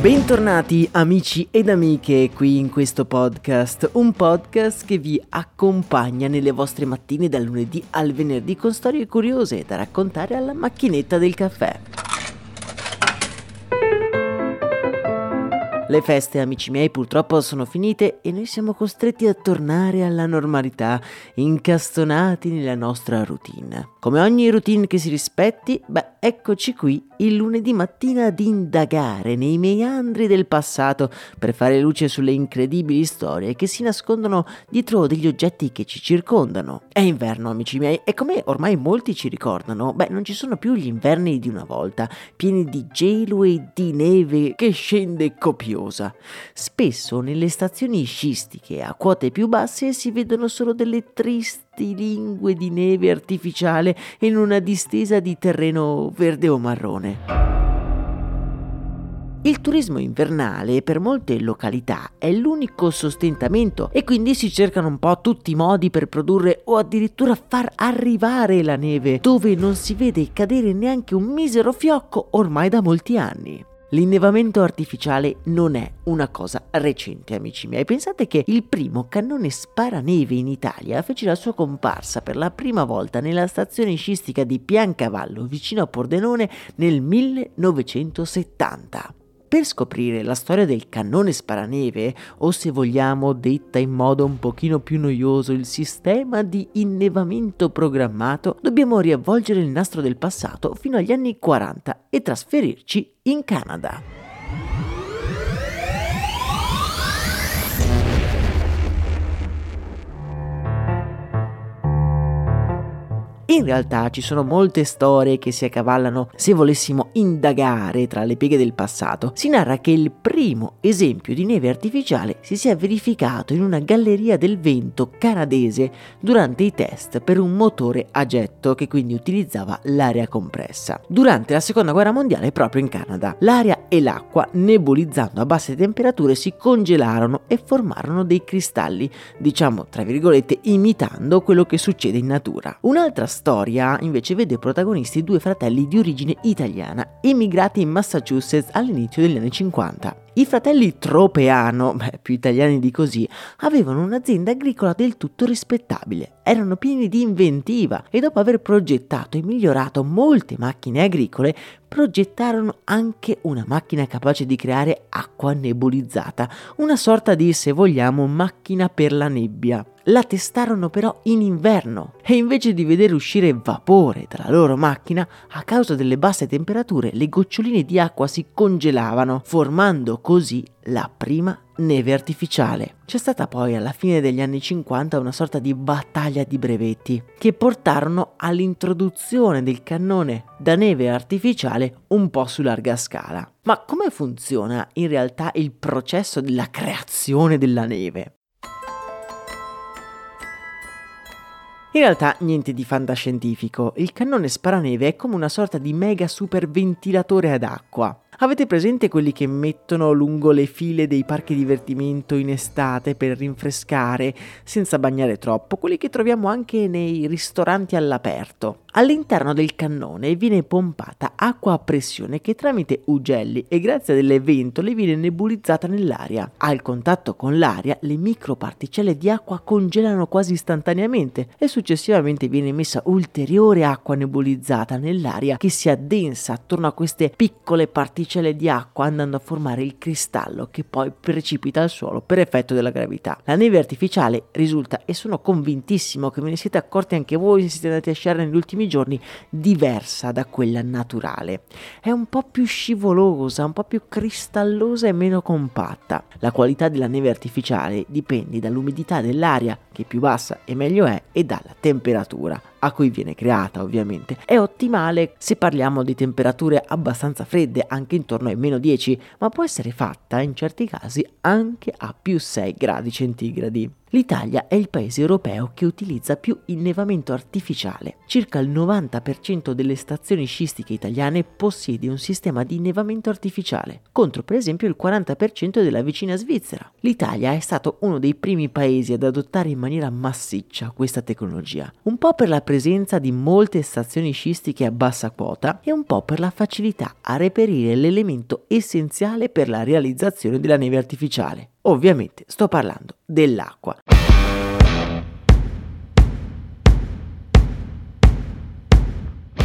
Bentornati amici ed amiche qui in questo podcast, un podcast che vi accompagna nelle vostre mattine dal lunedì al venerdì con storie curiose da raccontare alla macchinetta del caffè. Le feste, amici miei, purtroppo sono finite e noi siamo costretti a tornare alla normalità, incastonati nella nostra routine. Come ogni routine che si rispetti, beh, eccoci qui il lunedì mattina ad indagare nei meandri del passato per fare luce sulle incredibili storie che si nascondono dietro degli oggetti che ci circondano. È inverno, amici miei, e come ormai molti ci ricordano, beh, non ci sono più gli inverni di una volta, pieni di gelo e di neve che scende copiosa. Spesso nelle stazioni scistiche a quote più basse si vedono solo delle tristi lingue di neve artificiale in una distesa di terreno verde o marrone. Il turismo invernale per molte località è l'unico sostentamento e quindi si cercano un po' tutti i modi per produrre o addirittura far arrivare la neve dove non si vede cadere neanche un misero fiocco ormai da molti anni. L'innevamento artificiale non è una cosa recente, amici miei. Pensate che il primo cannone sparaneve in Italia fece la sua comparsa per la prima volta nella stazione sciistica di Piancavallo, vicino a Pordenone, nel 1970. Per scoprire la storia del cannone sparaneve, o se vogliamo detta in modo un pochino più noioso il sistema di innevamento programmato, dobbiamo riavvolgere il nastro del passato fino agli anni 40 e trasferirci in Canada. In realtà ci sono molte storie che si accavallano se volessimo indagare tra le pieghe del passato. Si narra che il primo esempio di neve artificiale si sia verificato in una galleria del vento canadese durante i test per un motore a getto che quindi utilizzava l'aria compressa. Durante la seconda guerra mondiale proprio in Canada, l'aria e l'acqua nebulizzando a basse temperature si congelarono e formarono dei cristalli, diciamo tra virgolette imitando quello che succede in natura. Un'altra storia storia invece vede protagonisti due fratelli di origine italiana, emigrati in Massachusetts all'inizio degli anni 50. I fratelli Tropeano, beh, più italiani di così, avevano un'azienda agricola del tutto rispettabile, erano pieni di inventiva e dopo aver progettato e migliorato molte macchine agricole, progettarono anche una macchina capace di creare acqua nebulizzata, una sorta di, se vogliamo, macchina per la nebbia. La testarono però in inverno e invece di vedere uscire vapore dalla loro macchina, a causa delle basse temperature le goccioline di acqua si congelavano, formando così la prima neve artificiale. C'è stata poi alla fine degli anni 50 una sorta di battaglia di brevetti che portarono all'introduzione del cannone da neve artificiale un po' su larga scala. Ma come funziona in realtà il processo della creazione della neve? In realtà niente di fantascientifico, il cannone sparaneve è come una sorta di mega super ventilatore ad acqua. Avete presente quelli che mettono lungo le file dei parchi divertimento in estate per rinfrescare senza bagnare troppo? Quelli che troviamo anche nei ristoranti all'aperto. All'interno del cannone viene pompata acqua a pressione che tramite ugelli e grazie a delle ventole viene nebulizzata nell'aria. Al contatto con l'aria le microparticelle di acqua congelano quasi istantaneamente e successivamente viene messa ulteriore acqua nebulizzata nell'aria che si addensa attorno a queste piccole particelle di acqua andando a formare il cristallo che poi precipita al suolo per effetto della gravità. La neve artificiale risulta, e sono convintissimo che ve ne siete accorti anche voi se siete andati a sciare negli ultimi giorni, diversa da quella naturale. È un po' più scivolosa, un po' più cristallosa e meno compatta. La qualità della neve artificiale dipende dall'umidità dell'aria, che più bassa e meglio è, e dalla temperatura a cui viene creata ovviamente. È ottimale se parliamo di temperature abbastanza fredde, anche intorno ai meno 10, ma può essere fatta in certi casi anche a più 6 gradi centigradi. L'Italia è il paese europeo che utilizza più innevamento artificiale. Circa il 90% delle stazioni scistiche italiane possiede un sistema di innevamento artificiale, contro per esempio il 40% della vicina Svizzera. L'Italia è stato uno dei primi paesi ad adottare in maniera massiccia questa tecnologia, un po' per la presenza di molte stazioni scistiche a bassa quota e un po' per la facilità a reperire l'elemento essenziale per la realizzazione della neve artificiale. Ovviamente sto parlando dell'acqua.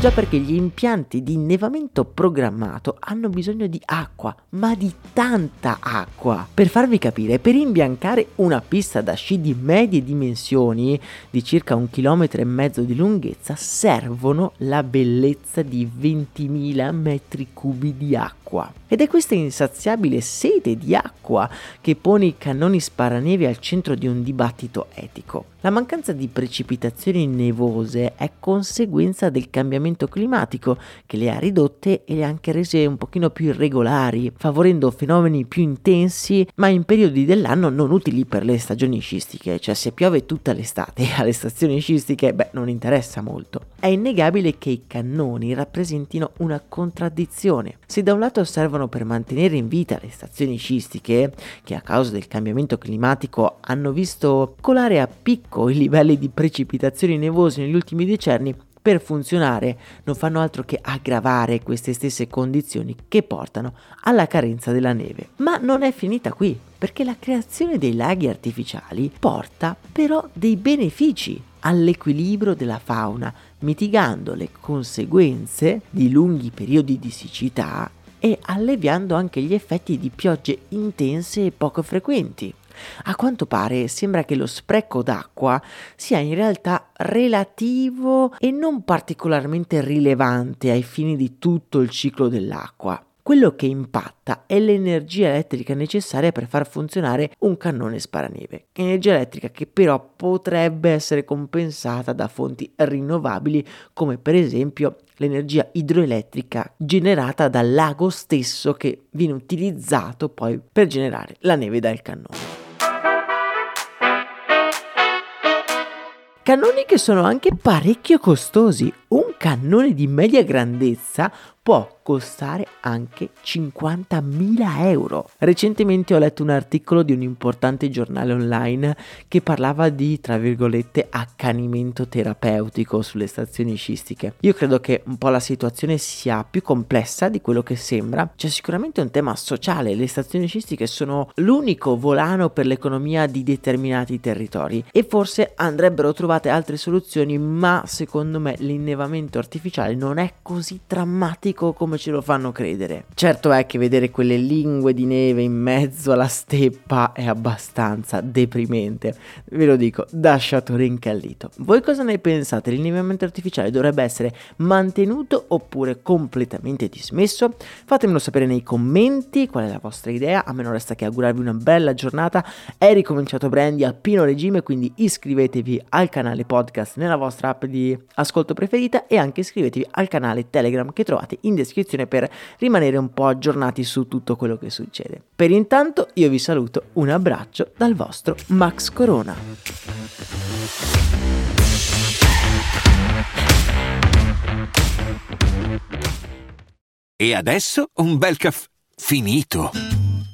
Già perché gli impianti di innevamento programmato hanno bisogno di acqua, ma di tanta acqua. Per farvi capire, per imbiancare una pista da sci di medie dimensioni, di circa un chilometro e mezzo di lunghezza, servono la bellezza di 20.000 metri cubi di acqua. Ed è questa insaziabile sete di acqua che pone i cannoni sparaneve al centro di un dibattito etico. La mancanza di precipitazioni nevose è conseguenza del cambiamento climatico che le ha ridotte e le ha anche rese un pochino più irregolari, favorendo fenomeni più intensi ma in periodi dell'anno non utili per le stagioni scistiche, cioè se piove tutta l'estate alle stazioni scistiche, beh, non interessa molto. È innegabile che i cannoni rappresentino una contraddizione. Se da un lato servono per mantenere in vita le stazioni scistiche, che a causa del cambiamento climatico hanno visto colare a picco i livelli di precipitazioni nevose negli ultimi decenni, per funzionare non fanno altro che aggravare queste stesse condizioni che portano alla carenza della neve. Ma non è finita qui, perché la creazione dei laghi artificiali porta però dei benefici all'equilibrio della fauna, mitigando le conseguenze di lunghi periodi di siccità e alleviando anche gli effetti di piogge intense e poco frequenti. A quanto pare sembra che lo spreco d'acqua sia in realtà relativo e non particolarmente rilevante ai fini di tutto il ciclo dell'acqua. Quello che impatta è l'energia elettrica necessaria per far funzionare un cannone sparaneve, energia elettrica che però potrebbe essere compensata da fonti rinnovabili come per esempio l'energia idroelettrica generata dal lago stesso che viene utilizzato poi per generare la neve dal cannone. Cannoni che sono anche parecchio costosi. Un cannone di media grandezza può costare anche 50.000 euro. Recentemente ho letto un articolo di un importante giornale online che parlava di, tra virgolette, accanimento terapeutico sulle stazioni scistiche. Io credo che un po' la situazione sia più complessa di quello che sembra. C'è sicuramente un tema sociale, le stazioni scistiche sono l'unico volano per l'economia di determinati territori e forse andrebbero trovate altre soluzioni, ma secondo me l'innevamento artificiale non è così drammatico come ce lo fanno credere. Certo è che vedere quelle lingue di neve in mezzo alla steppa è abbastanza deprimente. Ve lo dico, da sciatore incallito. Voi cosa ne pensate? L'inneviamento artificiale dovrebbe essere mantenuto oppure completamente dismesso? Fatemelo sapere nei commenti qual è la vostra idea. A me non resta che augurarvi una bella giornata. È ricominciato Brandy a pieno regime, quindi iscrivetevi al canale podcast nella vostra app di ascolto preferita e anche iscrivetevi al canale Telegram che trovate in descrizione per rimanere un po' aggiornati su tutto quello che succede. Per intanto io vi saluto, un abbraccio dal vostro Max Corona. E adesso un bel caffè finito.